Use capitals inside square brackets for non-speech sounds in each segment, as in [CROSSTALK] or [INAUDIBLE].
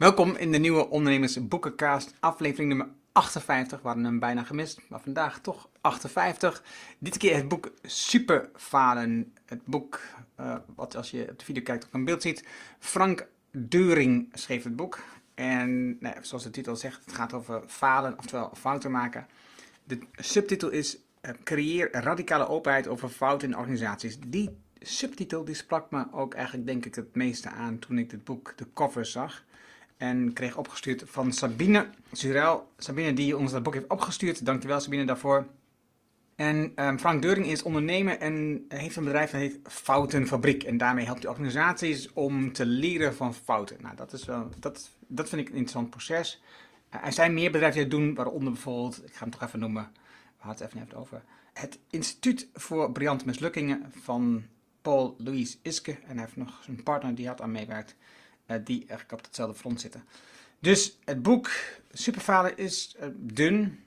Welkom in de nieuwe Ondernemers Boekencast, aflevering nummer 58. We hadden hem bijna gemist, maar vandaag toch 58. Dit keer het boek Superfalen. Het boek, uh, wat als je op de video kijkt op een beeld ziet. Frank Deuring schreef het boek. En nou, zoals de titel zegt, het gaat over falen, oftewel fouten maken. De subtitel is uh, Creëer radicale openheid over fouten in organisaties. Die subtitel die sprak me ook eigenlijk denk ik het meeste aan toen ik dit boek, de cover zag. En kreeg opgestuurd van Sabine Zurel. Sabine die ons dat boek heeft opgestuurd. Dankjewel Sabine daarvoor. En um, Frank Deuring is ondernemer en heeft een bedrijf dat heet Foutenfabriek. En daarmee helpt hij organisaties om te leren van fouten. Nou, dat, is wel, dat, dat vind ik een interessant proces. Uh, er zijn meer bedrijven die het doen, waaronder bijvoorbeeld, ik ga hem toch even noemen, we hadden het even over. Het Instituut voor Briljante Mislukkingen van Paul Louis Iske. En hij heeft nog zijn partner die had aan meewerkt. Uh, die eigenlijk op hetzelfde front zitten. Dus het boek Superfalen is uh, dun.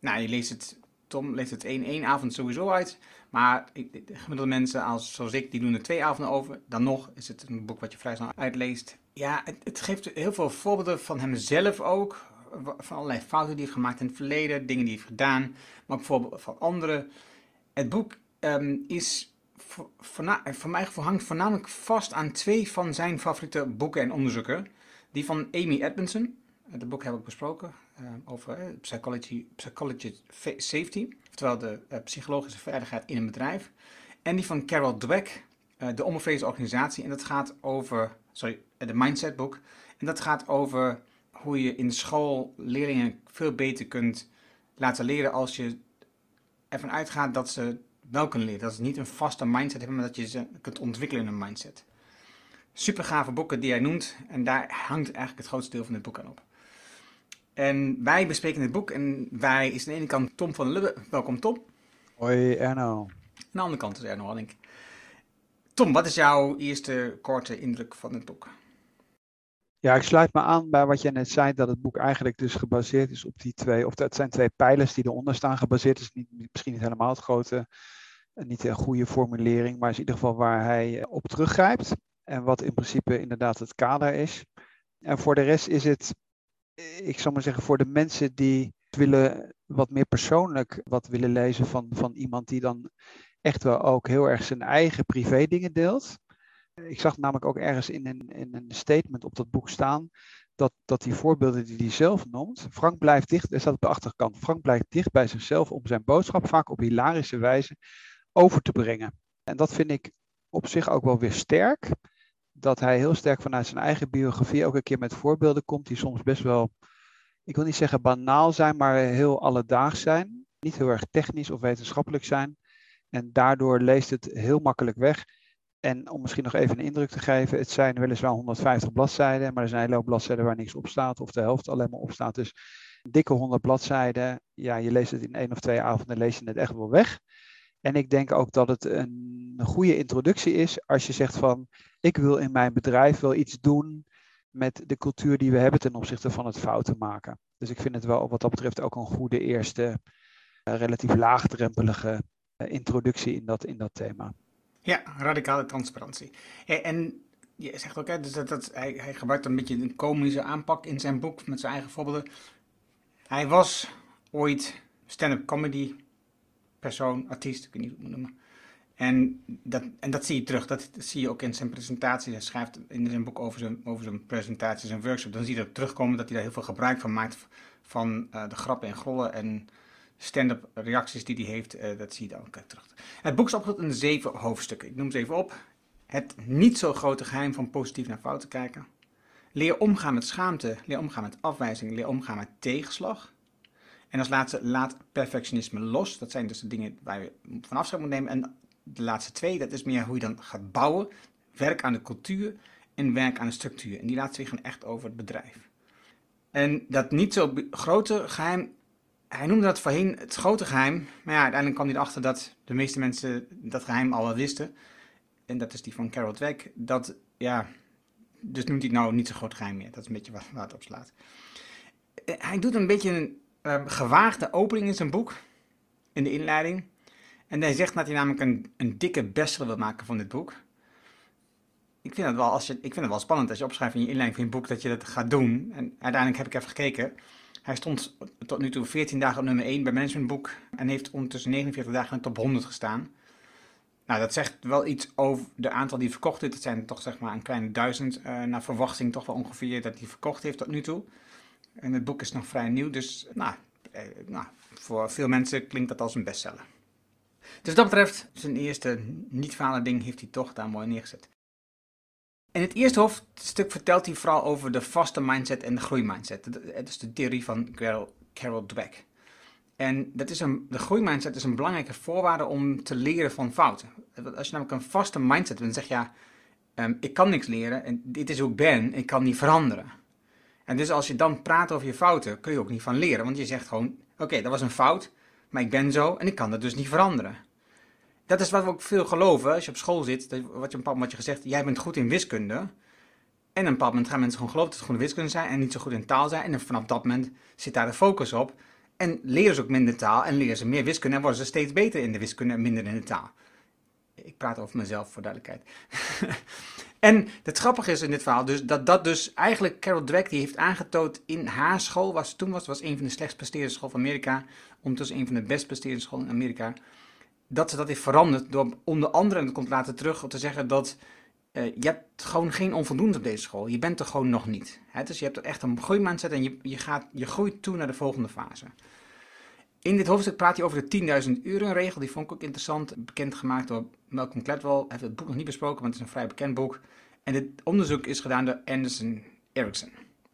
Nou, je leest het, Tom leest het één, één avond sowieso uit. Maar gemiddelde mensen als, zoals ik, die doen er twee avonden over. Dan nog is het een boek wat je vrij snel uitleest. Ja, het, geeft heel veel voorbeelden van hemzelf ook. Van allerlei fouten die hij heeft gemaakt in het verleden. Dingen die hij heeft gedaan. Maar bijvoorbeeld van anderen. Het boek um, is voor, voor, voor mijn gevoel hangt voornamelijk vast aan twee van zijn favoriete boeken en onderzoeken. Die van Amy Edmondson, het boek heb ik besproken, uh, over uh, psychology, safety, oftewel de psychologische veiligheid in een bedrijf. En die van Carol Dweck, de onbevreesde organisatie. En dat gaat over, sorry, de mindset boek. En dat gaat over hoe je in school leerlingen veel beter kunt laten leren als je ervan uitgaat dat ze wel kunnen leren. Dat is niet een vaste mindset hebben, maar dat je ze kunt ontwikkelen in een mindset. Super gave boeken die hij noemt en daar hangt eigenlijk het grootste deel van dit boek aan op. En wij bespreken dit boek en wij is aan de ene kant Tom van Lubbe. Welkom Tom. Hoi Erno. Aan de andere kant is Erno denk ik. Tom, wat is jouw eerste korte indruk van het boek? Ja, ik sluit me aan bij wat jij net zei, dat het boek eigenlijk dus gebaseerd is op die twee, of dat zijn twee pijlers die eronder staan gebaseerd. is niet, misschien niet helemaal het grote, niet een goede formulering, maar is in ieder geval waar hij op teruggrijpt. En wat in principe inderdaad het kader is. En voor de rest is het, ik zal maar zeggen, voor de mensen die willen wat meer persoonlijk wat willen lezen van, van iemand die dan echt wel ook heel erg zijn eigen privé dingen deelt. Ik zag namelijk ook ergens in een, in een statement op dat boek staan dat, dat die voorbeelden die hij zelf noemt, Frank blijft dicht, er staat op de achterkant, Frank blijft dicht bij zichzelf om zijn boodschap vaak op hilarische wijze over te brengen. En dat vind ik op zich ook wel weer sterk, dat hij heel sterk vanuit zijn eigen biografie ook een keer met voorbeelden komt die soms best wel, ik wil niet zeggen banaal zijn, maar heel alledaags zijn. Niet heel erg technisch of wetenschappelijk zijn. En daardoor leest het heel makkelijk weg. En om misschien nog even een indruk te geven, het zijn weliswaar 150 bladzijden, maar er zijn een hele hoop bladzijden waar niks op staat, of de helft alleen maar op staat. Dus dikke 100 bladzijden, ja, je leest het in één of twee avonden, lees je het echt wel weg. En ik denk ook dat het een goede introductie is als je zegt van, ik wil in mijn bedrijf wel iets doen met de cultuur die we hebben ten opzichte van het fouten maken. Dus ik vind het wel wat dat betreft ook een goede eerste, uh, relatief laagdrempelige uh, introductie in dat, in dat thema. Ja, radicale transparantie. En je zegt ook, hè, dus dat, dat, hij, hij gebruikt een beetje een komische aanpak in zijn boek met zijn eigen voorbeelden. Hij was ooit stand-up comedy persoon, artiest, ik weet niet hoe ik het noemen. En dat, en dat zie je terug, dat, zie je ook in zijn presentatie. Hij schrijft in zijn boek over zijn, over zijn presentaties en workshop. Dan zie je dat terugkomen dat hij daar heel veel gebruik van maakt van uh, de grappen en grollen en stand-up reacties die hij heeft, uh, dat zie je dan ook terug. Het boek is opgedeeld in zeven hoofdstukken. Ik noem ze even op. Het niet zo grote geheim van positief naar fout te kijken. Leer omgaan met schaamte, leer omgaan met afwijzing, leer omgaan met tegenslag. En als laatste, laat perfectionisme los. Dat zijn dus de dingen waar je van afscheid moet nemen. En de laatste twee, dat is meer hoe je dan gaat bouwen. Werk aan de cultuur en werk aan de structuur. En die laatste twee gaan echt over het bedrijf. En dat niet zo grote geheim, hij noemde dat voorheen het grote geheim. Maar ja, uiteindelijk kwam hij erachter dat de meeste mensen dat geheim al wel wisten. En dat is die van Carol Dweck. Dat, ja, dus noemt hij het nou niet zo groot geheim meer. Dat is een beetje waar, het op slaat. Hij doet een beetje een uh, gewaagde opening in zijn boek. In de inleiding. En hij zegt dat hij namelijk een, een dikke bestseller wil maken van dit boek. ik vind het wel, als je, ik vind het wel spannend als je opschrijft in je inleiding van je boek dat je dat gaat doen. En uiteindelijk heb ik even gekeken. Hij stond tot nu toe 14 dagen op nummer 1 bij Managementboek en heeft ondertussen 49 dagen in de top 100 gestaan. Nou, dat zegt wel iets over de aantal die verkocht heeft. Dat zijn toch zeg maar een kleine duizend. Uh, naar verwachting toch wel ongeveer dat hij verkocht heeft tot nu toe. En het boek is nog vrij nieuw, dus nou, eh, nou, voor veel mensen klinkt dat als een bestseller. Dus wat dat betreft, zijn eerste niet-falen ding heeft hij toch daar mooi neergezet. In het eerste hoofdstuk vertelt hij vooral over de vaste mindset en de groeimindset. Dat is de theorie van Carol, Carol Dweck. En dat is een, de groeimindset is een belangrijke voorwaarde om te leren van fouten. Als je namelijk een vaste mindset dan zeg je ja, ehm, ik kan niks leren en dit is hoe ik ben, ik kan niet veranderen. En dus als je dan praat over je fouten, kun je ook niet van leren. Want je zegt gewoon, oké, dat was een fout, maar ik ben zo en ik kan dat dus niet veranderen. Dat is wat we ook veel geloven als je op school zit. Dat, wat je een bepaald moment gezegd, jij bent goed in wiskunde. En een bepaald moment gaan mensen gewoon geloven dat goed in wiskunde zijn en niet zo goed in taal zijn. En vanaf dat moment zit daar de focus op. En leren ze ook minder taal en leren ze meer wiskunde en worden ze steeds beter in de wiskunde en minder in de taal. Ik praat over mezelf voor duidelijkheid. [LAUGHS] en het grappige is in dit verhaal dus dat dat dus eigenlijk Carol Dweck die heeft aangetoond in haar school, waar ze toen was, was een van de slechtst presterende scholen van Amerika, ondertussen een van de best presterende scholen in Amerika, dat ze dat heeft veranderd door onder andere, en dat komt later terug, om te zeggen dat uh, je hebt gewoon geen onvoldoende op deze school. Je bent er gewoon nog niet. Hè? Dus je hebt echt een groeimindset en je, je, gaat, je groeit toe naar de volgende fase. In dit hoofdstuk praat hij over de 10.000 uren regel. Die vond ik ook interessant. Bekendgemaakt door Malcolm Gladwell. Hij heeft het boek nog niet besproken, want het is een vrij bekend boek. En dit onderzoek is gedaan door Anderson Erickson.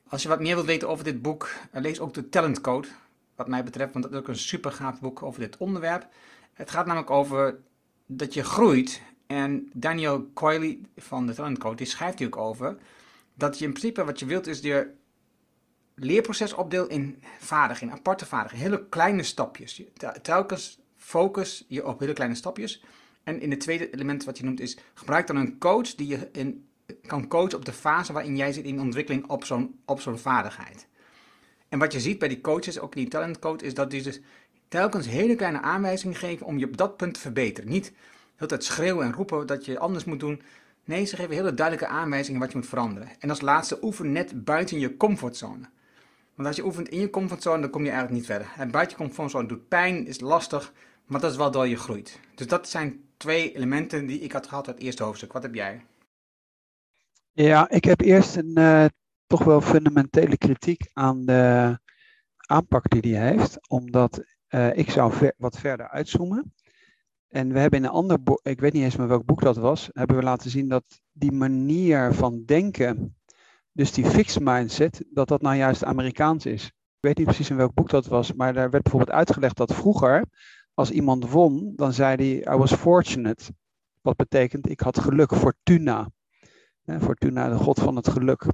Als je wat meer wilt weten over dit boek, eh, lees ook de Talent Code. Wat mij betreft, want dat is ook een super gaaf boek over dit onderwerp. Het gaat namelijk over dat je groeit en Daniel Coyle van de Talent Code, die schrijft hier ook over, dat je in principe wat je wilt is je leerproces opdeelt in vaardigheden, aparte vaardigheden, hele kleine stapjes. Telkens focus je op hele kleine stapjes. En in het tweede element wat je noemt is, gebruik dan een coach die je in, kan coachen op de fase waarin jij zit in ontwikkeling op zo'n op zo'n vaardigheid. En wat je ziet bij die coaches, ook in die talent coach, is dat die dus telkens hele kleine aanwijzingen geven om je op dat punt te verbeteren. Niet het schreeuwen en roepen dat je anders moet doen. Nee, ze geven hele duidelijke aanwijzingen wat je moet veranderen. En als laatste, oefen net buiten je comfortzone. Want als je oefent in je comfortzone, dan kom je eigenlijk niet verder. En buiten je comfortzone doet pijn, is lastig, maar dat is wel door je groeit. Dus dat zijn twee elementen die ik had gehad uit het eerste hoofdstuk. Wat heb jij? Ja, ik heb eerst een uh, toch wel fundamentele kritiek aan de aanpak die hij heeft. Omdat uh, ik zou wat verder uitzoomen. En we hebben in een ander boek, ik weet niet eens meer welk boek dat was, hebben we laten zien dat die manier van denken, dus die fixed mindset, dat dat nou juist Amerikaans is. Ik weet niet precies in welk boek dat was, maar daar werd bijvoorbeeld uitgelegd dat vroeger, als iemand won, dan zei hij, I was fortunate. Wat betekent, ik had geluk, fortuna. Fortuna, de god van het geluk.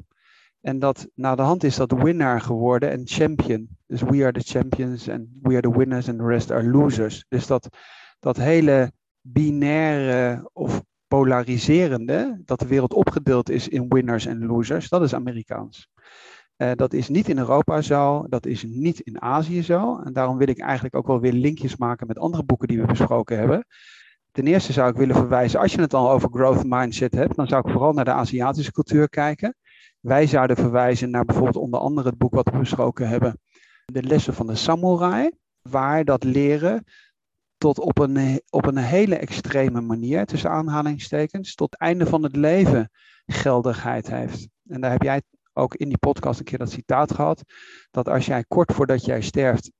En dat na de hand is dat winnaar geworden en champion. Dus we are the champions and we are the winners and the rest are losers. Dus dat dat hele binaire of polariserende, dat de wereld opgedeeld is in winners en losers, dat is Amerikaans. Uh, dat is niet in Europa zo, dat is niet in Azië zo. En daarom wil ik eigenlijk ook wel weer linkjes maken met andere boeken die we besproken hebben. Ten eerste zou ik willen verwijzen, als je het al over growth mindset hebt, dan zou ik vooral naar de Aziatische cultuur kijken. Wij zouden verwijzen naar bijvoorbeeld onder andere het boek wat we besproken hebben, de lessen van de samurai, waar dat leren tot op een, op een hele extreme manier, tussen aanhalingstekens, tot einde van het leven geldigheid heeft. En daar heb jij ook in die podcast een keer dat citaat gehad, dat als jij kort voordat jij sterft,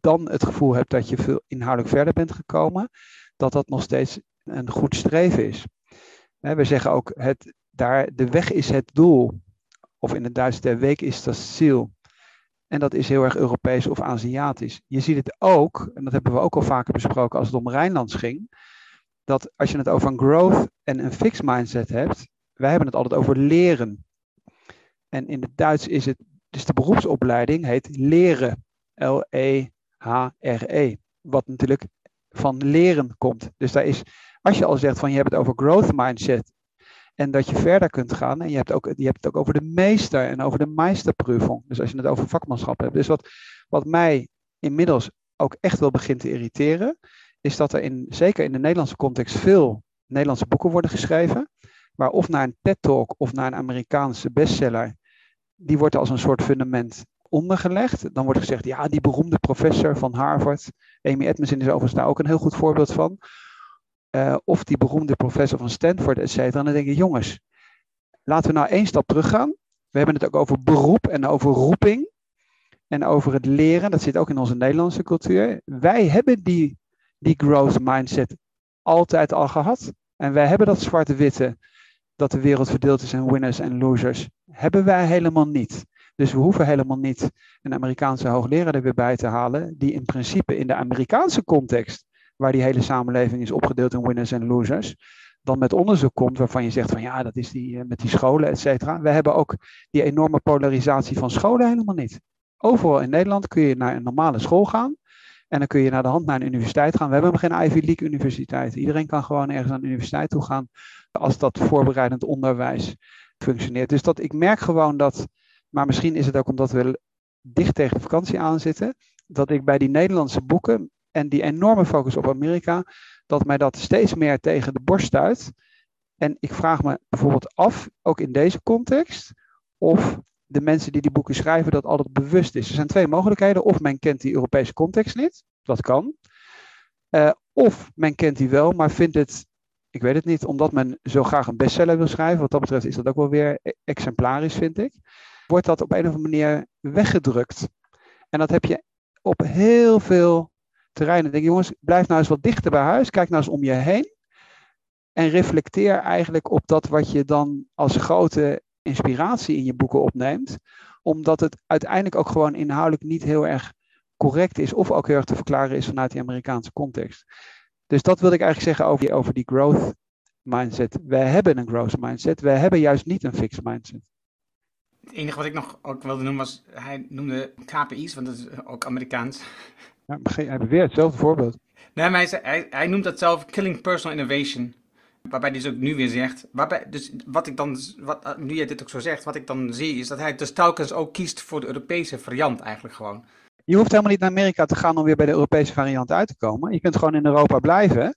dan het gevoel hebt dat je veel inhoudelijk verder bent gekomen, dat dat nog steeds een goed streven is. We zeggen ook, het, daar, de weg is het doel. Of in het Duits, de week is dat ziel. En dat is heel erg Europees of Aziatisch. Je ziet het ook, en dat hebben we ook al vaker besproken als het om Rijnlands ging, dat als je het over een growth en een fixed mindset hebt, wij hebben het altijd over leren. En in het Duits is het, dus de beroepsopleiding heet leren. L-E-H-R-E. -E, wat natuurlijk van leren komt. Dus daar is, als je al zegt van je hebt het over growth mindset en dat je verder kunt gaan. En je hebt, ook, je hebt het ook over de meester en over de meesterprüfung. Dus als je het over vakmanschap hebt. Dus wat, wat mij inmiddels ook echt wel begint te irriteren, is dat er in, zeker in de Nederlandse context veel Nederlandse boeken worden geschreven. waar of naar een TED-talk of naar een Amerikaanse bestseller, die wordt als een soort fundament ondergelegd. Dan wordt gezegd, ja, die beroemde professor van Harvard, Amy Edmondson is overigens daar ook een heel goed voorbeeld van. Uh, of die beroemde professor van Stanford, et cetera. Dan denk je, jongens, laten we nou één stap teruggaan. We hebben het ook over beroep en over roeping. En over het leren, dat zit ook in onze Nederlandse cultuur. Wij hebben die, die growth mindset altijd al gehad. En wij hebben dat zwarte-witte, dat de wereld verdeeld is in winners en losers. Hebben wij helemaal niet. Dus we hoeven helemaal niet een Amerikaanse hoogleraar er weer bij te halen, die in principe in de Amerikaanse context, waar die hele samenleving is opgedeeld in winners en losers, dan met onderzoek komt waarvan je zegt van ja, dat is die eh, met die scholen, et cetera. We hebben ook die enorme polarisatie van scholen helemaal niet. Overal in Nederland kun je naar een normale school gaan. En dan kun je naar de hand naar een universiteit gaan. We hebben geen Ivy League universiteit. Iedereen kan gewoon ergens aan de universiteit toe gaan als dat voorbereidend onderwijs functioneert. Dus dat ik merk gewoon dat, maar misschien is het ook omdat we dicht tegen vakantie aan zitten, dat ik bij die Nederlandse boeken en die enorme focus op Amerika, dat mij dat steeds meer tegen de borst stuit. En ik vraag me bijvoorbeeld af, ook in deze context, of de mensen die die boeken schrijven dat altijd bewust is. Er zijn twee mogelijkheden. Of men kent die Europese context niet, dat kan. Uh, of men kent die wel, maar vindt het, ik weet het niet, omdat men zo graag een bestseller wil schrijven. Wat dat betreft is dat ook wel weer e-, exemplarisch, vind ik. Wordt dat op een of andere manier weggedrukt. En dat heb je op heel veel terreinen. denk jongens, blijf nou eens wat dichter bij huis. Kijk nou eens om je heen. En reflecteer eigenlijk op dat wat je dan als grote inspiratie in je boeken opneemt, omdat het uiteindelijk ook gewoon inhoudelijk niet heel erg correct is of ook heel erg te verklaren is vanuit die Amerikaanse context. Dus dat wil ik eigenlijk zeggen over die, over die growth mindset. Wij hebben een growth mindset, wij hebben juist niet een fixed mindset. Het enige wat ik nog ook wilde noemen was, hij noemde KPI's, want dat is ook Amerikaans. Ja, hij beweert hetzelfde voorbeeld. Nee, maar hij, hij, hij noemt dat zelf killing personal innovation. Waarbij hij dus ook nu weer zegt, waarbij, dus wat ik dan, wat, eh, nu jij dit ook zo zegt, wat ik dan zie is dat hij dus telkens ook kiest voor de Europese variant eigenlijk gewoon. Je hoeft helemaal niet naar Amerika te gaan om weer bij de Europese variant uit te komen. Je kunt gewoon in Europa blijven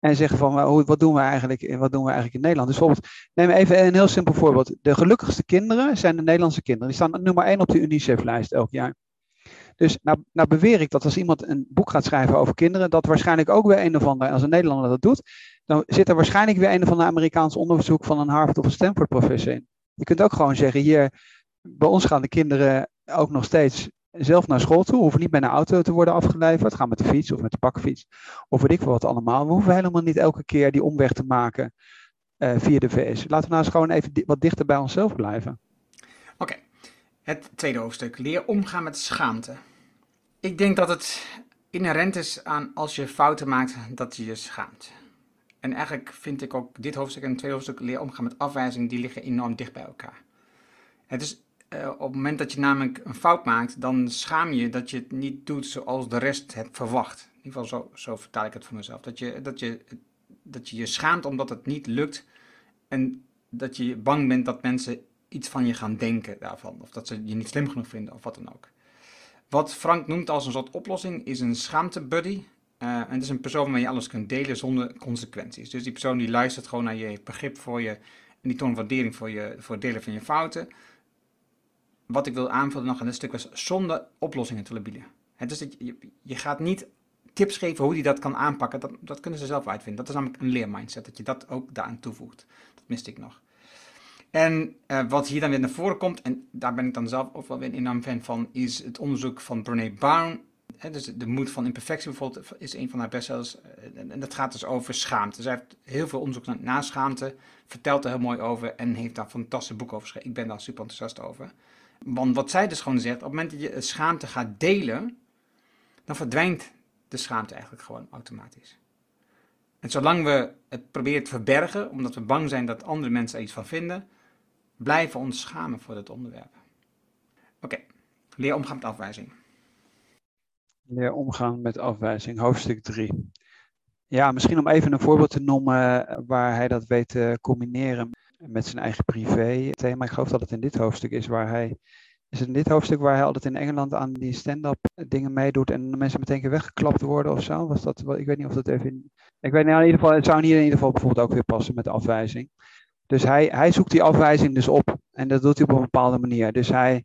en zeggen van wat doen we eigenlijk, wat doen we eigenlijk in Nederland. Dus bijvoorbeeld, neem even een heel simpel voorbeeld. De gelukkigste kinderen zijn de Nederlandse kinderen. Die staan nummer 1 op de UNICEF-lijst elk jaar. Dus nou, nou beweer ik dat als iemand een boek gaat schrijven over kinderen, dat waarschijnlijk ook weer een of ander, als een Nederlander dat doet, dan zit er waarschijnlijk weer een of ander Amerikaans onderzoek van een Harvard of een Stanford professor in. Je kunt ook gewoon zeggen, hier, bij ons gaan de kinderen ook nog steeds zelf naar school toe, hoeven niet bij een auto te worden afgeleverd, gaan met de fiets of met de bakfiets, of weet ik veel wat allemaal. We hoeven helemaal niet elke keer die omweg te maken uh, via de VS. Laten we nou eens gewoon even wat dichter bij onszelf blijven. Oké, het tweede hoofdstuk. Leer omgaan met schaamte. Ik denk dat het inherent is aan als je fouten maakt, dat je je schaamt. En eigenlijk vind ik ook dit hoofdstuk en het tweede hoofdstuk leer omgaan met afwijzing, die liggen enorm dicht bij elkaar. Het is uh, op het moment dat je namelijk een fout maakt, dan schaam je dat je het niet doet zoals de rest het verwacht. In ieder geval zo, zo vertaal ik het voor mezelf. Dat je, dat, je, dat je je schaamt omdat het niet lukt en dat je bang bent dat mensen iets van je gaan denken daarvan. Of dat ze je niet slim genoeg vinden of wat dan ook. Wat Frank noemt als een soort oplossing is een schaamtebuddy. Uh, en het is een persoon waarmee je alles kunt delen zonder consequenties. Dus die persoon die luistert gewoon naar je begrip voor je en die toont waardering voor, je, voor het delen van je fouten. Wat ik wil aanvullen nog dit stuk was zonder oplossingen te bieden. Het is dat je, je gaat niet tips geven hoe die dat kan aanpakken. Dat, dat kunnen ze zelf uitvinden. Dat is namelijk een leermindset, dat je dat ook daaraan toevoegt. Dat miste ik nog. En uh, wat hier dan weer naar voren komt, en daar ben ik dan zelf ook wel weer een enorm fan van, is het onderzoek van Brené Brown. Dus de moed van imperfectie bijvoorbeeld is een van haar bestsellers. En, en dat gaat dus over schaamte. Zij heeft heel veel onderzoek naar, schaamte, vertelt er heel mooi over en heeft daar een fantastisch boek over geschreven. Ik ben daar super enthousiast over. Want wat zij dus gewoon zegt, op het moment dat je schaamte gaat delen, dan verdwijnt de schaamte eigenlijk gewoon automatisch. En zolang we het proberen te verbergen, omdat we bang zijn dat andere mensen er iets van vinden, blijven ons schamen voor dit onderwerp. Oké, leer omgaan met afwijzing. Leer omgaan met afwijzing, hoofdstuk 3. Ja, misschien om even een voorbeeld te noemen waar hij dat weet te combineren met zijn eigen privé thema. Ik geloof dat het in dit hoofdstuk is waar hij. Is het in dit hoofdstuk waar hij altijd in Engeland aan die stand-up dingen meedoet en mensen meteen weggeklapt worden of zo? Was dat, ik weet niet of dat even. Ik weet niet, in ieder geval, het zou hier in ieder geval bijvoorbeeld ook weer passen met afwijzing. Dus hij, hij zoekt die afwijzing dus op. En dat doet hij op een bepaalde manier. Dus hij,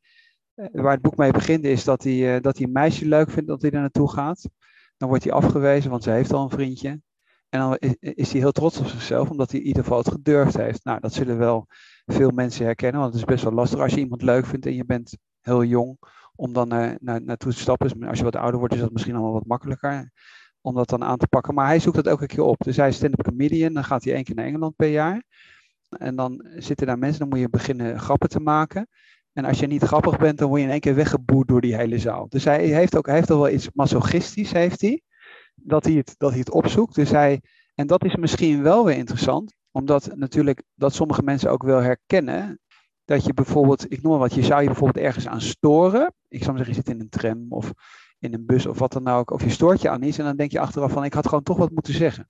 eh, waar het boek mee begint is dat hij, eh, dat hij een meisje leuk vindt dat hij er naartoe gaat. Dan wordt hij afgewezen, want ze heeft al een vriendje. En dan is, is hij heel trots op zichzelf, omdat hij in ieder geval het gedurfd heeft. Nou, dat zullen wel veel mensen herkennen, want het is best wel lastig als je iemand leuk vindt en je bent heel jong, om dan naar, naar, naartoe te stappen. Dus als je wat ouder wordt, is dat misschien allemaal wat makkelijker om dat dan aan te pakken. Maar hij zoekt dat elke keer op. Dus hij is stand-up comedian, dan gaat hij één keer naar Engeland per jaar. En dan zitten daar mensen, dan moet je beginnen grappen te maken. En als je niet grappig bent, dan word je in één keer weggeboerd door die hele zaal. Dus hij heeft ook heeft wel iets masochistisch, heeft hij. Dat hij het, dat hij het opzoekt. Dus hij, en dat is misschien wel weer interessant, omdat natuurlijk dat sommige mensen ook wel herkennen. Dat je bijvoorbeeld, ik noem maar wat, je zou je bijvoorbeeld ergens aan storen. Ik zou zeggen, je zit in een tram of in een bus of wat dan ook. Of je stoort je aan iets en dan denk je achteraf van, ik had gewoon toch wat moeten zeggen.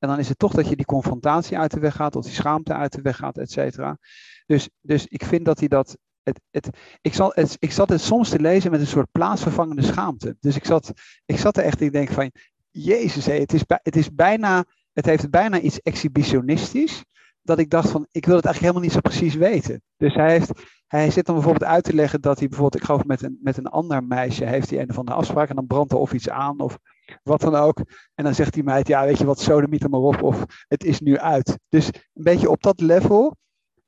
En dan is het toch dat je die confrontatie uit de weg gaat, of die schaamte uit de weg gaat, et cetera. Dus, dus ik vind dat hij dat. Het, het, ik, zal, ik zat het soms te lezen met een soort plaatsvervangende schaamte. Dus ik zat, ik zat er echt, ik denk van, Jezus, hé, het, is, het is bijna, het heeft bijna iets exhibitionistisch. Dat ik dacht van, ik wil het eigenlijk helemaal niet zo precies weten. Dus hij, heeft, hij zit dan bijvoorbeeld uit te leggen dat hij bijvoorbeeld, ik geloof met een, met een ander meisje heeft hij een of andere afspraak en dan brandt er of iets aan of wat dan ook. En dan zegt die meid, ja, weet je wat, sodemiet er maar op, of het is nu uit. Dus een beetje op dat level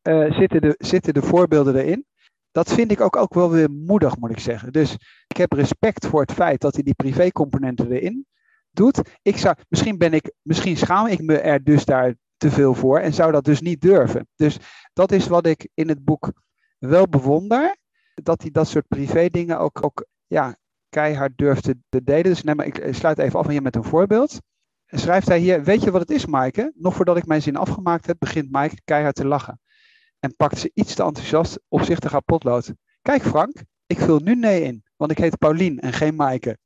uh, zitten, de, zitten de voorbeelden erin. Dat vind ik ook, ook wel weer moedig, moet ik zeggen. Dus ik heb respect voor het feit dat hij die privécomponenten erin doet. Ik zou, misschien, ben ik, misschien schaam ik me er dus daar te veel voor en zou dat dus niet durven. Dus dat is wat ik in het boek wel bewonder. Dat hij dat soort privé dingen ook, ook ja, keihard durft te, delen. Dus maar, ik sluit even af hier met een voorbeeld. Schrijft hij hier, weet je wat het is Maaike? Nog voordat ik mijn zin afgemaakt heb, begint Maaike keihard te lachen. En pakt ze iets te enthousiast opzichtig haar potlood. Kijk Frank, ik vul nu nee in, want ik heet Paulien en geen Maaike.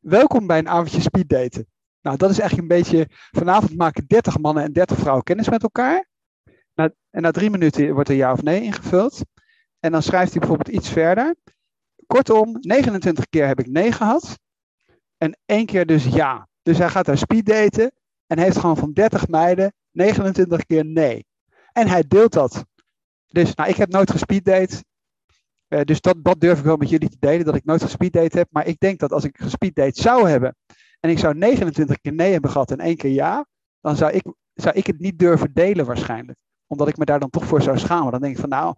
Welkom bij een avondje speeddaten. Nou, dat is eigenlijk een beetje, vanavond maken 30 mannen en 30 vrouwen kennis met elkaar. en na drie minuten wordt er ja of nee ingevuld. En dan schrijft hij bijvoorbeeld iets verder. Kortom, 29 keer heb ik nee gehad. En één keer dus ja. Dus hij gaat daar speeddaten en heeft gewoon van 30 meiden 29 keer nee. En hij deelt dat. Dus nou, ik heb nooit gespeeddate. Uh, dus dat, dat durf ik wel met jullie te delen, dat ik nooit gespeeddate heb. Maar ik denk dat als ik gespeeddate zou hebben en ik zou 29 keer nee hebben gehad en één keer ja, dan zou ik, zou ik het niet durven delen waarschijnlijk. Omdat ik me daar dan toch voor zou schamen. Dan denk ik van nou,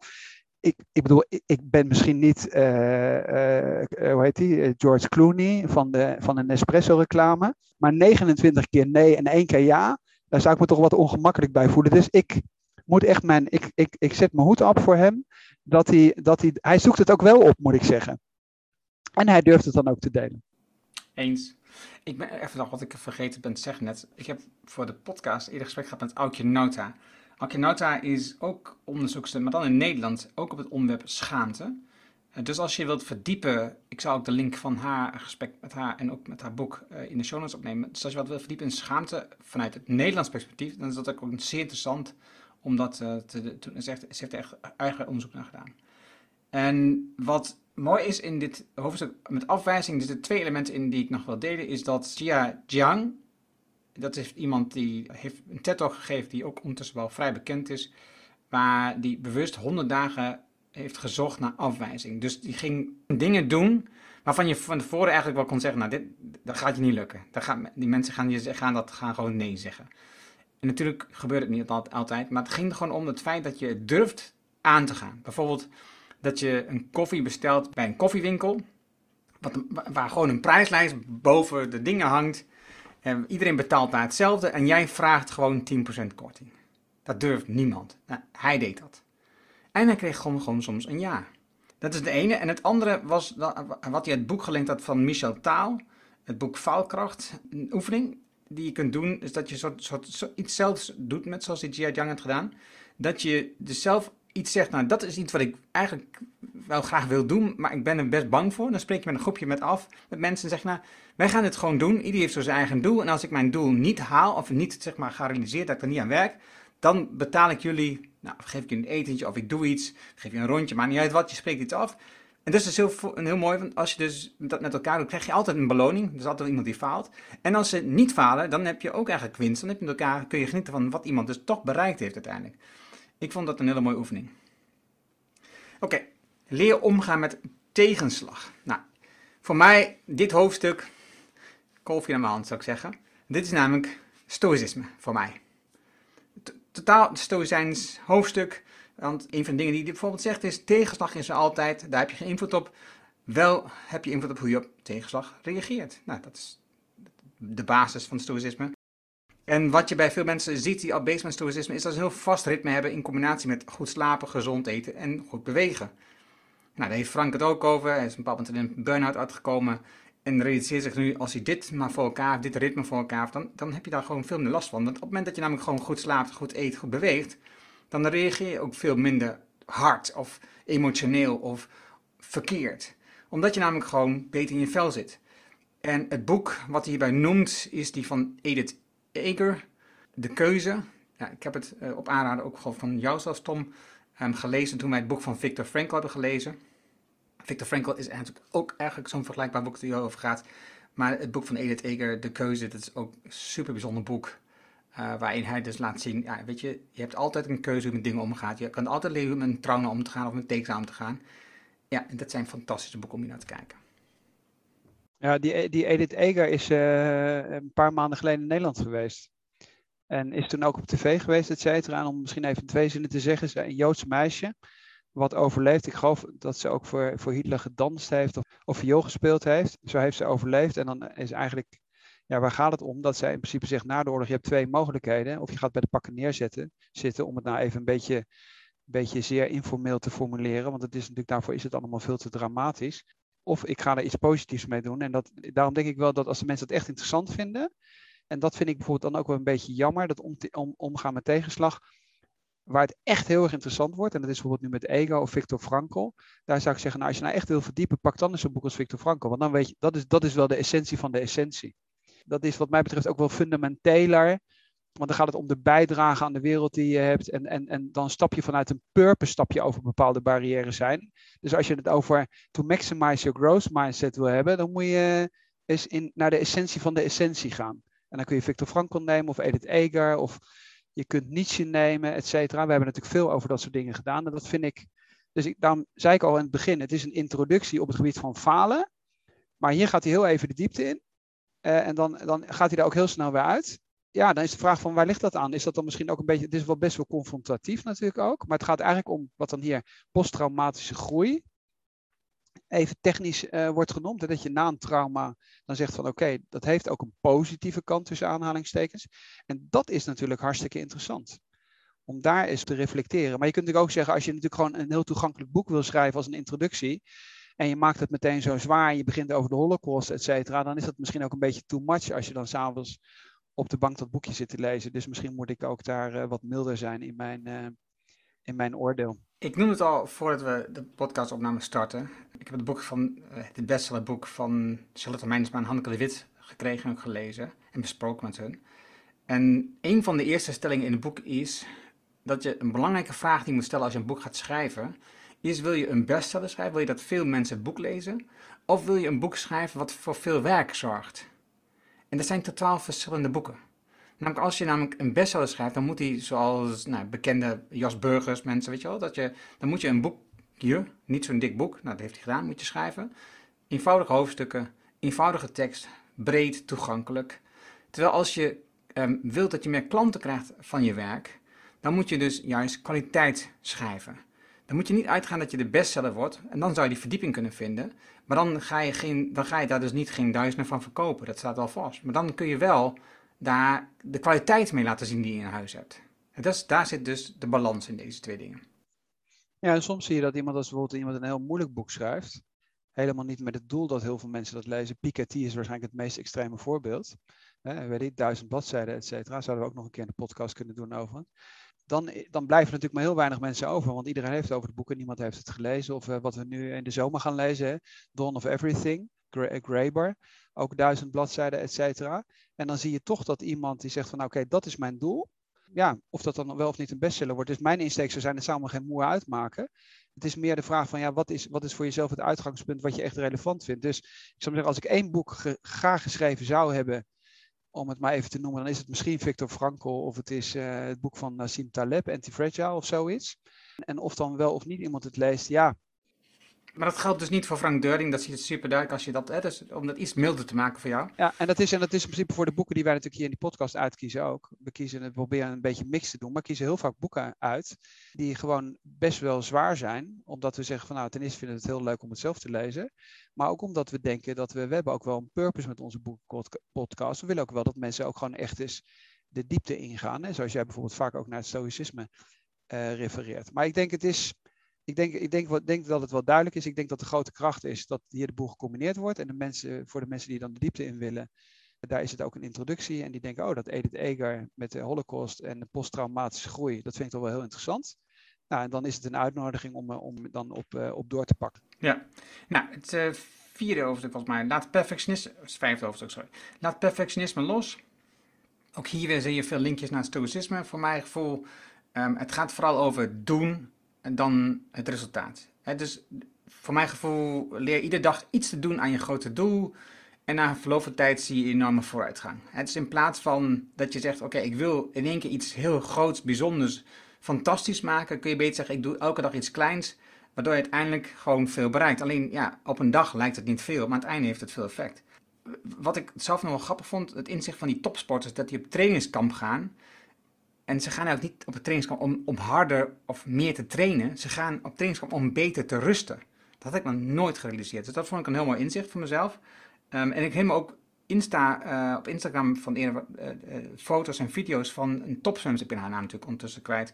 ik, ik bedoel, ik, ben misschien niet, uh, uh, hoe heet die, George Clooney van, de, van een Nespresso-reclame. Maar 29 keer nee en één keer ja, daar zou ik me toch wat ongemakkelijk bij voelen. Dus ik moet echt mijn, ik, ik, ik zet mijn hoed op voor hem. Dat hij, dat hij, hij zoekt het ook wel op, moet ik zeggen. En hij durft het dan ook te delen. Eens. Ik ben even nog wat ik vergeten ben te zeggen net. Ik heb voor de podcast eerder gesprek gehad met Aukje Nota. Akinauta is ook onderzoekster, maar dan in Nederland, ook op het onderwerp schaamte. Eh, dus als je wilt verdiepen, ik zal ook de link van haar gesprek met haar en ook met haar boek eh, in de show notes opnemen. Dus als je wat wilt verdiepen in schaamte vanuit het Nederlands perspectief, dan is dat ook zeer interessant om dat eh, te. Ze heeft, ze heeft er eigen onderzoek naar gedaan. En wat mooi is in dit hoofdstuk met afwijzing, er zitten twee elementen in die ik nog wil delen, is dat Xia Jiang, dat is iemand die heeft een TED-talk gegeven die ook ondertussen wel vrij bekend is. Waar die bewust 100 dagen heeft gezocht naar afwijzing. Dus die ging dingen doen waarvan je van tevoren eigenlijk wel kon zeggen, nou dit, dat gaat je niet lukken. Die mensen gaan, gaan, dat, gaan gewoon nee zeggen. En natuurlijk gebeurt het niet altijd, maar het ging er gewoon om het feit dat je durft aan te gaan. Bijvoorbeeld dat je een koffie bestelt bij een koffiewinkel, wat, waar gewoon een prijslijst boven de dingen hangt iedereen betaalt daar hetzelfde en jij vraagt gewoon 10% korting. Dat durft niemand. Nou, hij deed dat. En hij kreeg gewoon, soms een ja. Dat is de ene. En het andere was wat hij het boek geleend had van Michel Taal. Het boek Faalkracht. Een oefening die je kunt doen is dat je soort, soort, iets zelfs doet met zoals die Jia Yang had gedaan. Dat je dus zelf iets zegt, nou dat is iets wat ik eigenlijk wel graag wil doen, maar ik ben er best bang voor. Dan spreek je met een groepje met af, met mensen en zeg nou, wij gaan het gewoon doen. Ieder heeft zo zijn eigen doel. En als ik mijn doel niet haal, of niet zeg maar ga realiseren dat ik er niet aan werk, dan betaal ik jullie, nou geef ik je een etentje of ik doe iets, geef je een rondje, maar niet uit wat, je spreekt iets af. En dat is dus heel, heel mooi, want als je dus dat met elkaar doet, krijg je altijd een beloning. Is altijd iemand die faalt. En als ze niet falen, dan heb je ook eigenlijk winst. Dan heb je met elkaar, kun je genieten van wat iemand dus toch bereikt heeft uiteindelijk. Ik vond dat een hele mooie oefening. Oké, leer omgaan met tegenslag. Nou, voor mij, dit hoofdstuk, kolfje naar mijn hand zou ik zeggen. Dit is namelijk stoïcisme voor mij. Totaal stoïcijns hoofdstuk. Want een van de dingen die hij bijvoorbeeld zegt is: tegenslag is er altijd, daar heb je geen invloed op. Wel heb je invloed op hoe je op tegenslag reageert. Nou, dat is de basis van stoïcisme. En wat je bij veel mensen ziet die al met stoïcisme, is dat ze heel vast ritme hebben in combinatie met goed slapen, gezond eten en goed bewegen. Nou, daar heeft Frank het ook over. Hij is een bepaald in een burn-out uitgekomen. En realiseert zich nu, als hij dit maar voor elkaar dit ritme voor elkaar dan, dan heb je daar gewoon veel minder last van. Want op het moment dat je namelijk gewoon goed slaapt, goed eet, goed beweegt, dan reageer je ook veel minder hard of emotioneel of verkeerd. Omdat je namelijk gewoon beter in je vel zit. En het boek wat hij hierbij noemt, is die van Edith Eger, De Keuze. Ik heb het uh, op aanraden ook van jou zelfs, Tom, um, gelezen toen wij het boek van Viktor Frankl hebben gelezen. Viktor Frankl is eigenlijk ook eigenlijk zo'n vergelijkbaar boek die hierover gaat. Maar het boek van Edith Eger, De Keuze, dat is ook een super bijzonder boek. Uh, waarin hij dus laat zien, ja, weet je, je hebt altijd een keuze hoe met dingen omgaat. Je kan altijd leren met een trauma om te gaan of met tegenslagen om te gaan. Ja, en dat zijn fantastische boeken om hier naar te kijken. Die, die Edith Eger is uh, een paar maanden geleden in Nederland geweest. En is toen ook op tv geweest, et cetera. En om misschien even twee zinnen te zeggen, is een Joods meisje wat overleeft. Ik geloof dat ze ook voor, voor Hitler gedanst heeft of, of viool gespeeld heeft. Zo heeft ze overleefd. En dan is eigenlijk, ja, waar gaat het om? Dat zij in principe zegt na de oorlog, je hebt twee mogelijkheden. Of je gaat bij de pakken neerzetten, zitten, om het nou even een beetje, een beetje zeer informeel te formuleren. Want het is natuurlijk, daarvoor is het allemaal veel te dramatisch. Of ik ga er iets positiefs mee doen. En dat, daarom denk ik wel dat als de mensen het echt interessant vinden. En dat vind ik bijvoorbeeld dan ook wel een beetje jammer, dat om, om, omgaan met tegenslag. Waar het echt heel erg interessant wordt, en dat is bijvoorbeeld nu met Ego of Victor Frankl. Daar zou ik zeggen, nou, als je nou echt wil verdiepen, pak dan eens een boek als Victor Frankl. Want dan weet je, dat is, dat is wel de essentie van de essentie. Dat is wat mij betreft ook wel fundamenteler. Want dan gaat het om de bijdrage aan de wereld die je hebt. En, en, en dan stap je vanuit een purpose stap je over bepaalde barrières zijn. Dus als je het over to maximize your growth mindset wil hebben, dan moet je eens in, naar de essentie van de essentie gaan. En dan kun je Victor Frankl nemen of Edith Eger of je kunt Nietzsche nemen, et cetera. We hebben natuurlijk veel over dat soort dingen gedaan. En dat vind ik, dus ik, daarom zei ik al in het begin, het is een introductie op het gebied van falen. Maar hier gaat hij heel even de diepte in. Uh, en dan, dan gaat hij daar ook heel snel weer uit. Ja, dan is de vraag van waar ligt dat aan? Is dat dan misschien ook een beetje, het is wel best wel confrontatief natuurlijk ook. Maar het gaat eigenlijk om wat dan hier posttraumatische groei even technisch uh, wordt genoemd. dat je na een trauma dan zegt van oké, dat heeft ook een positieve kant tussen aanhalingstekens. En dat is natuurlijk hartstikke interessant. Om daar eens te reflecteren. Maar je kunt natuurlijk ook zeggen, als je natuurlijk gewoon een heel toegankelijk boek wil schrijven als een introductie. En je maakt het meteen zo zwaar en je begint over de holocaust, et cetera. Dan is dat misschien ook een beetje too much als je dan s'avonds op de bank dat boekje zit te lezen. Dus misschien moet ik ook daar uh, wat milder zijn in mijn, uh, in mijn oordeel. Ik noemde het al voordat we de podcastopname starten. Ik heb het boek van, eh, het bestsellerboek van Charlotte Meinsma en Hanneke de Wit gekregen en gelezen en besproken met hun. En een van de eerste stellingen in het boek is dat je een belangrijke vraag die moet stellen als je een boek gaat schrijven, is wil je een bestseller schrijven, wil je dat veel mensen het boek lezen, of wil je een boek schrijven wat voor veel werk zorgt? En dat zijn totaal verschillende boeken. Namelijk als je namelijk een bestseller schrijft, dan moet die zoals nou, bekende Jas Burgers, mensen, weet je wel, dat je, dan moet je een boekje, niet zo'n dik boek, nou dat heeft hij gedaan, moet je schrijven. Eenvoudige hoofdstukken, eenvoudige tekst, breed, toegankelijk. Terwijl als je um, wilt dat je meer klanten krijgt van je werk, dan moet je dus juist kwaliteit schrijven. Dan moet je niet uitgaan dat je de bestseller wordt en dan zou je die verdieping kunnen vinden. Maar dan ga je, geen, dan ga je daar dus niet geen duizenden van verkopen, dat staat wel vast. Maar dan kun je wel daar de kwaliteit mee laten zien die je in huis hebt. En dat is, daar zit dus de balans in deze twee dingen. Ja, en soms zie je dat iemand als bijvoorbeeld iemand een heel moeilijk boek schrijft, helemaal niet met het doel dat heel veel mensen dat lezen. Piketty is waarschijnlijk het meest extreme voorbeeld. Hè, weet je, duizend bladzijden, et cetera. Zouden we ook nog een keer de podcast kunnen doen over. Dan, dan blijven natuurlijk maar heel weinig mensen over, want iedereen heeft over het boek en niemand heeft het gelezen. Of uh, wat we nu in de zomer gaan lezen, hè? Dawn of Everything, Graeber ook duizend bladzijden, et cetera. En dan zie je toch dat iemand die zegt van nou, oké, dat is mijn doel. Ja, of dat dan wel of niet een bestseller wordt. Dus mijn insteek zou zijn, het zou me geen moe uitmaken. Het is meer de vraag van ja, wat is, wat is voor jezelf het uitgangspunt wat je echt relevant vindt. Dus ik zou zeggen, als ik één boek graag geschreven zou hebben, om het maar even te noemen, dan is het misschien Victor Frankl of het is het boek van Nassim Taleb, Antifragile of zoiets. En of dan wel of niet iemand het leest, ja, maar dat geldt dus niet voor Frank Deuring. Dat ziet super duidelijk als je dat, hè, dus om dat iets milder te maken voor jou. Ja, en dat, is, en dat is in principe voor de boeken die wij natuurlijk hier in die podcast uitkiezen ook. We kiezen het, proberen een beetje mix te doen, maar kiezen heel vaak boeken uit die gewoon best wel zwaar zijn. Omdat we zeggen van nou, ten eerste vinden we het heel leuk om het zelf te lezen. Maar ook omdat we denken dat we, we hebben ook wel een purpose met onze boekpodcast. We willen ook wel dat mensen ook gewoon echt eens de diepte ingaan. Hè? Zoals jij bijvoorbeeld vaak ook naar het stoïcisme uh, refereert. Maar ik denk het is ik denk, ik denk, denk dat het wel duidelijk is. Ik denk dat de grote kracht is dat hier de boel gecombineerd wordt. En de mensen, voor de mensen die dan de diepte in willen, daar is het ook een introductie. En die denken, oh, dat Edith Eger met de holocaust en de posttraumatische groei, dat vind ik toch wel heel interessant. Nou, en dan is het een uitnodiging om, eh, om dan op, uh, op door te pakken. Ja, nou, het uh, vierde hoofdstuk volgens mij. Laat perfectionisme, vijfde hoofdstuk, sorry. Laat perfectionisme los. Ook hier weer zie je veel linkjes naar stoïcisme. Voor mijn gevoel, um, het gaat vooral over doen dan het resultaat. dus voor mijn gevoel leer iedere dag iets te doen aan je grote doel. En na verloop van tijd zie je enorme vooruitgang. Het is in plaats van dat je zegt: Oké, ik wil in één keer iets heel groots, bijzonders, fantastisch maken. Kun je beter zeggen: Ik doe elke dag iets kleins. Waardoor je uiteindelijk gewoon veel bereikt. Alleen ja, op een dag lijkt het niet veel, maar aan het einde heeft het veel effect. Wat ik zelf nog wel grappig vond, het inzicht van die topsporters, dat die op trainingskamp gaan. En ze gaan ook niet op het trainingskamp om, om harder of meer te trainen. Ze gaan op trainingskamp om beter te rusten. Dat had ik nog nooit gerealiseerd. Dus dat vond ik een heel mooi inzicht voor mezelf. Um, en ik helemaal ook Insta, uh, op Instagram van eerder, uh, foto's en video's van een topswemster, ik ben haar naam natuurlijk ondertussen kwijt,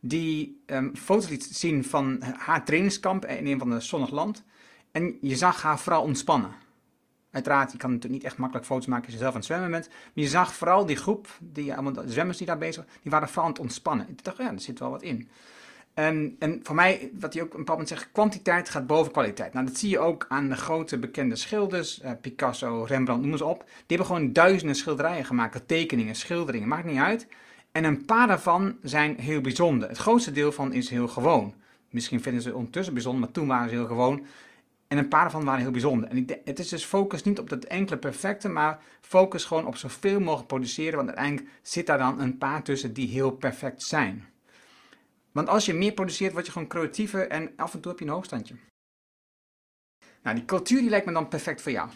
die um, foto's liet zien van haar trainingskamp in een van de zonnig land. En je zag haar vooral ontspannen. Uiteraard, je kan natuurlijk niet echt makkelijk foto's maken als je zelf aan het zwemmen bent. Maar je zag vooral die groep, die, de zwemmers die daar bezig waren, die waren vooral aan het ontspannen. Ik dacht, ja, er zit wel wat in. En, en voor mij, wat hij ook een bepaald zegt, kwantiteit gaat boven kwaliteit. Nou, dat zie je ook aan de grote bekende schilders, uh, Picasso, Rembrandt, noem ze op. Die hebben gewoon duizenden schilderijen gemaakt, tekeningen, schilderingen, maakt niet uit. En een paar daarvan zijn heel bijzonder. Het grootste deel van is heel gewoon. Misschien vinden ze ondertussen bijzonder, maar toen waren ze heel gewoon. En een paar daarvan waren heel bijzonder. En het is dus focus niet op dat enkele perfecte, maar focus gewoon op zoveel mogelijk produceren. Want uiteindelijk zit daar dan een paar tussen die heel perfect zijn. Want als je meer produceert, word je gewoon creatiever en af en toe heb je een hoogstandje. Nou, die cultuur die lijkt me dan perfect voor jou.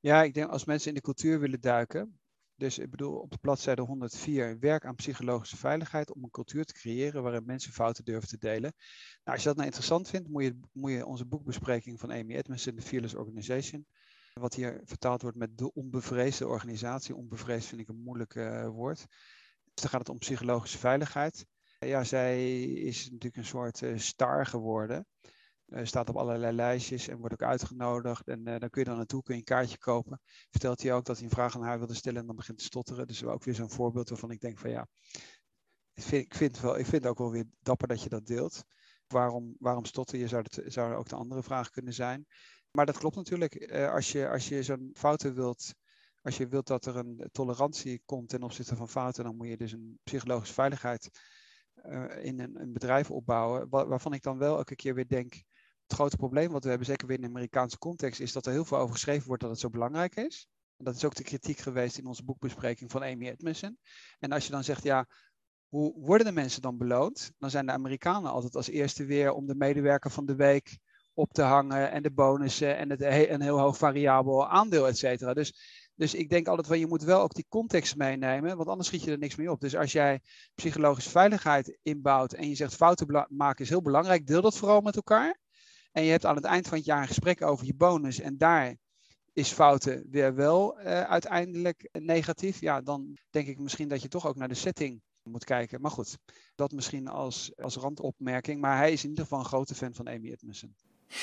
Ja, ik denk als mensen in de cultuur willen duiken, dus ik bedoel, op de bladzijde 104, werk aan psychologische veiligheid om een cultuur te creëren waarin mensen fouten durven te delen. Nou, als je dat nou interessant vindt, moet je, moet je onze boekbespreking van Amy Edmondson, The Fearless Organization, wat hier vertaald wordt met de onbevreesde organisatie. Onbevreesd vind ik een moeilijk uh, woord. Dus dan gaat het om psychologische veiligheid. Ja, zij is natuurlijk een soort uh, star geworden. Uh, staat op allerlei lijstjes en wordt ook uitgenodigd. En uh, dan kun je dan naartoe, kun je een kaartje kopen. Vertelt hij ook dat hij een vraag aan haar wilde stellen en dan begint te stotteren. Dus ook weer zo'n voorbeeld waarvan ik denk van ja, ik vind, ik vind, wel, ik vind het ook wel weer dapper dat je dat deelt. Waarom, waarom stotter je? Zou, zou ook de andere vraag kunnen zijn. Maar dat klopt natuurlijk. Uh, als je, als je zo'n fouten wilt, als je wilt dat er een tolerantie komt ten opzichte van fouten, dan moet je dus een psychologische veiligheid in een, een, bedrijf opbouwen. Waar, waarvan ik dan wel elke keer weer denk, het grote probleem wat we hebben, zeker weer in de Amerikaanse context, is dat er heel veel over geschreven wordt dat het zo belangrijk is. En dat is ook de kritiek geweest in onze boekbespreking van Amy Edmondson. En als je dan zegt, ja, hoe worden de mensen dan beloond? Dan zijn de Amerikanen altijd als eerste weer om de medewerker van de week op te hangen en de bonussen en het, een heel hoog variabel aandeel, et cetera. Dus, dus ik denk altijd van je moet wel ook die context meenemen, want anders schiet je er niks mee op. Dus als jij psychologische veiligheid inbouwt en je zegt fouten maken is heel belangrijk, deel dat vooral met elkaar. En je hebt aan het eind van het jaar een gesprek over je bonus en daar is fouten weer wel uh, uiteindelijk negatief. Ja, dan denk ik misschien dat je toch ook naar de setting moet kijken. Maar goed, dat misschien als, als randopmerking. Maar hij is in ieder geval een grote fan van Amy Edmondson. [LAUGHS]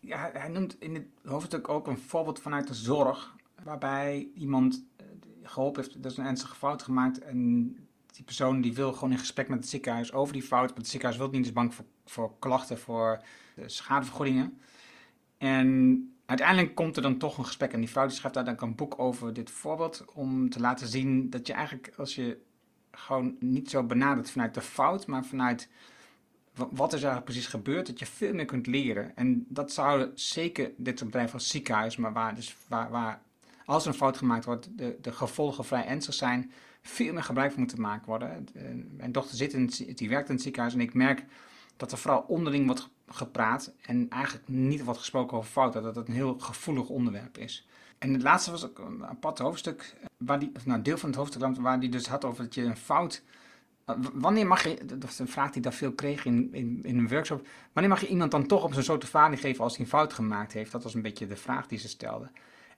Ja, hij noemt in het hoofdstuk ook een voorbeeld vanuit de zorg. Waarbij iemand eh, geholpen heeft, dat is een ernstige fout gemaakt. En die persoon die wil gewoon in gesprek met het ziekenhuis over die fout. Maar het ziekenhuis wil niet, is bang voor, klachten, voor schadevergoedingen. En uiteindelijk komt er dan toch een gesprek. En die vrouw die schrijft daar dan een boek over dit voorbeeld. Om te laten zien dat je eigenlijk, als je gewoon niet zo benadert vanuit de fout, maar vanuit wat is eigenlijk precies gebeurd, dat je veel meer kunt leren. En dat zou zeker dit bedrijven als ziekenhuis, maar waar, dus waar, waar als er een fout gemaakt wordt, de, de gevolgen vrij ernstig zijn, veel meer gebruik van moeten maken worden. Mijn dochter zit in, die werkt in het ziekenhuis en ik merk dat er vooral onderling wordt gepraat en eigenlijk niet wordt gesproken over fouten, dat het een heel gevoelig onderwerp is. En het laatste was ook een apart hoofdstuk, waar die, nou, deel van het hoofdstuk waar die dus had over dat je een fout Wanneer mag je, dat is een vraag die daar veel kreeg in, in, in een workshop, wanneer mag je iemand dan toch op zijn sotofalie geven als hij een fout gemaakt heeft? Dat was een beetje de vraag die ze stelde.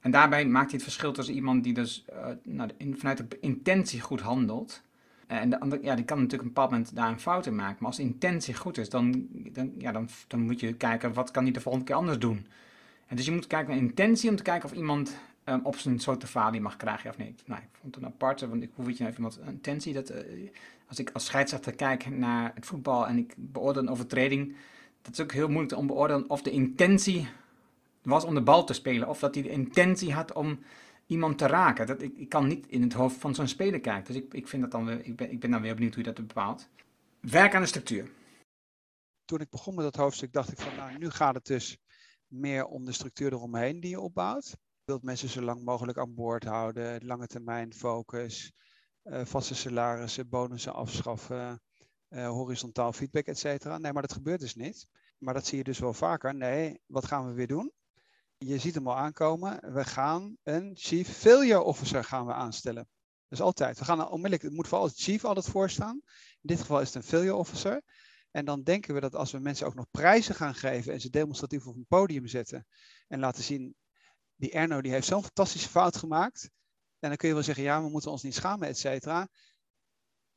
En daarbij maakt hij het verschil tussen iemand die dus nou, vanuit de intentie goed handelt. En de ja, die kan natuurlijk op een bepaald moment daar een fout in maken. Maar als intentie goed is, dan, dan, ja, dan, dan moet je kijken wat kan hij de volgende keer anders doen. En dus je moet kijken naar intentie om te kijken of iemand um, op zijn sotofalie mag krijgen, of niet. Nou, ik vond het een aparte, want ik hoef het je even iemand intentie. Dat, uh, als ik als scheidsrechter kijk naar het voetbal en ik beoordeel een overtreding, dat is ook heel moeilijk om te beoordelen of de intentie was om de bal te spelen, of dat hij de intentie had om iemand te raken. Dat, ik, ik kan niet in het hoofd van zo'n speler kijken, dus ik, ik, vind dat dan ik, ben, ik ben dan weer benieuwd hoe je dat bepaalt. Werk aan de structuur. Toen ik begon met dat hoofdstuk dacht ik van, nou, nu gaat het dus meer om de structuur eromheen die je opbouwt. Je wilt mensen zo lang mogelijk aan boord houden, lange termijn focus, uh, vaste salarissen, bonussen afschaffen, uh, horizontaal feedback, et cetera. Nee, maar dat gebeurt dus niet. Maar dat zie je dus wel vaker. Nee, wat gaan we weer doen? Je ziet hem al aankomen. We gaan een chief failure officer gaan we aanstellen. Dus altijd. We gaan onmiddellijk, het moet vooral het chief altijd voorstaan. In dit geval is het een failure officer. En dan denken we dat als we mensen ook nog prijzen gaan geven en ze demonstratief op een podium zetten en laten zien, die Erno die heeft zo'n fantastische fout gemaakt. En dan kun je wel zeggen, ja, we moeten ons niet schamen, et cetera.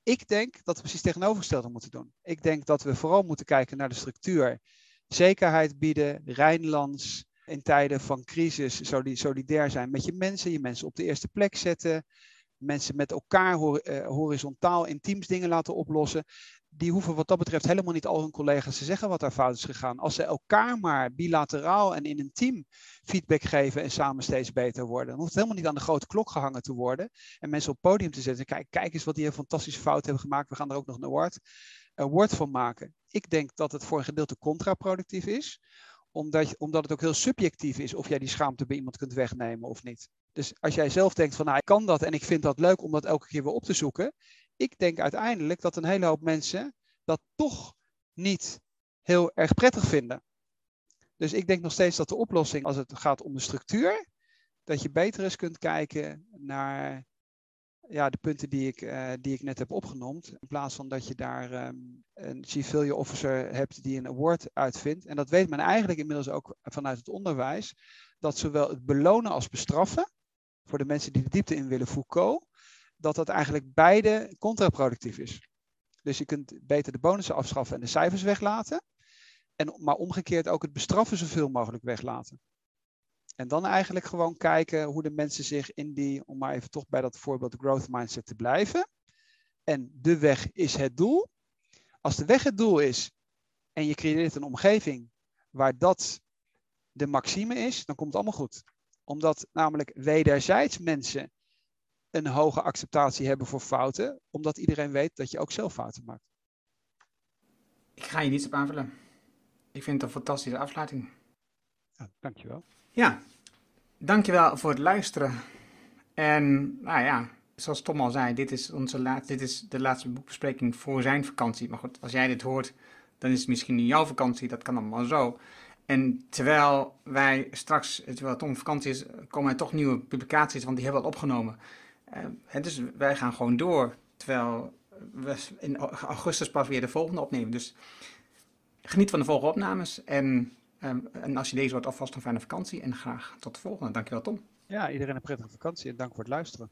Ik denk dat we precies tegenovergestelde moeten doen. Ik denk dat we vooral moeten kijken naar de structuur. Zekerheid bieden, Rijnlands, in tijden van crisis solidair zijn met je mensen, je mensen op de eerste plek zetten, mensen met elkaar eh, horizontaal in teams dingen laten oplossen die hoeven wat dat betreft helemaal niet al hun collega's te zeggen wat daar fout is gegaan. Als ze elkaar maar bilateraal en in een team feedback geven en samen steeds beter worden. Dan hoeft het helemaal niet aan de grote klok gehangen te worden. En mensen op het podium te zetten. Kijk, kijk eens wat die een fantastische fout hebben gemaakt. We gaan er ook nog een award, award van maken. Ik denk dat het voor een gedeelte contraproductief is. Omdat, omdat het ook heel subjectief is of jij die schaamte bij iemand kunt wegnemen of niet. Dus als jij zelf denkt van nou ik kan dat en ik vind dat leuk om dat elke keer weer op te zoeken ik denk uiteindelijk dat een hele hoop mensen dat toch niet heel erg prettig vinden. Dus ik denk nog steeds dat de oplossing, als het gaat om de structuur, dat je beter eens kunt kijken naar ja, de punten die ik, uh, die ik net heb opgenoemd. In plaats van dat je daar um, een chief officer hebt die een award uitvindt. En dat weet men eigenlijk inmiddels ook vanuit het onderwijs. Dat zowel het belonen als bestraffen, voor de mensen die de diepte in willen, Foucault, dat dat eigenlijk beide contraproductief is. Dus je kunt beter de bonussen afschaffen en de cijfers weglaten. En, maar omgekeerd ook het bestraffen zoveel mogelijk weglaten. En dan eigenlijk gewoon kijken hoe de mensen zich in die, om maar even toch bij dat voorbeeld growth mindset te blijven. En de weg is het doel. Als de weg het doel is en je creëert een omgeving waar dat de maxime is, dan komt het allemaal goed. Omdat namelijk wederzijds mensen een hoge acceptatie hebben voor fouten, omdat iedereen weet dat je ook zelf fouten maakt. Ik ga je niets op aanvullen. Ik vind het een fantastische afsluiting. Ja, dankjewel. Ja, dankjewel voor het luisteren. En nou ja, zoals Tom al zei, dit is, onze laatste, dit is de laatste boekbespreking voor zijn vakantie. Maar goed, als jij dit hoort, dan is het misschien niet jouw vakantie. Dat kan allemaal zo. En terwijl wij straks, terwijl Tom vakantie is, komen er toch nieuwe publicaties, want die hebben we al opgenomen. Uh, dus wij gaan gewoon door, terwijl we in augustus pas weer de volgende opnemen. Dus geniet van de volgende opnames en, um, en als je deze wordt alvast een fijne vakantie en graag tot de volgende. Dankjewel Tom. Ja, iedereen een prettige vakantie en dank voor het luisteren.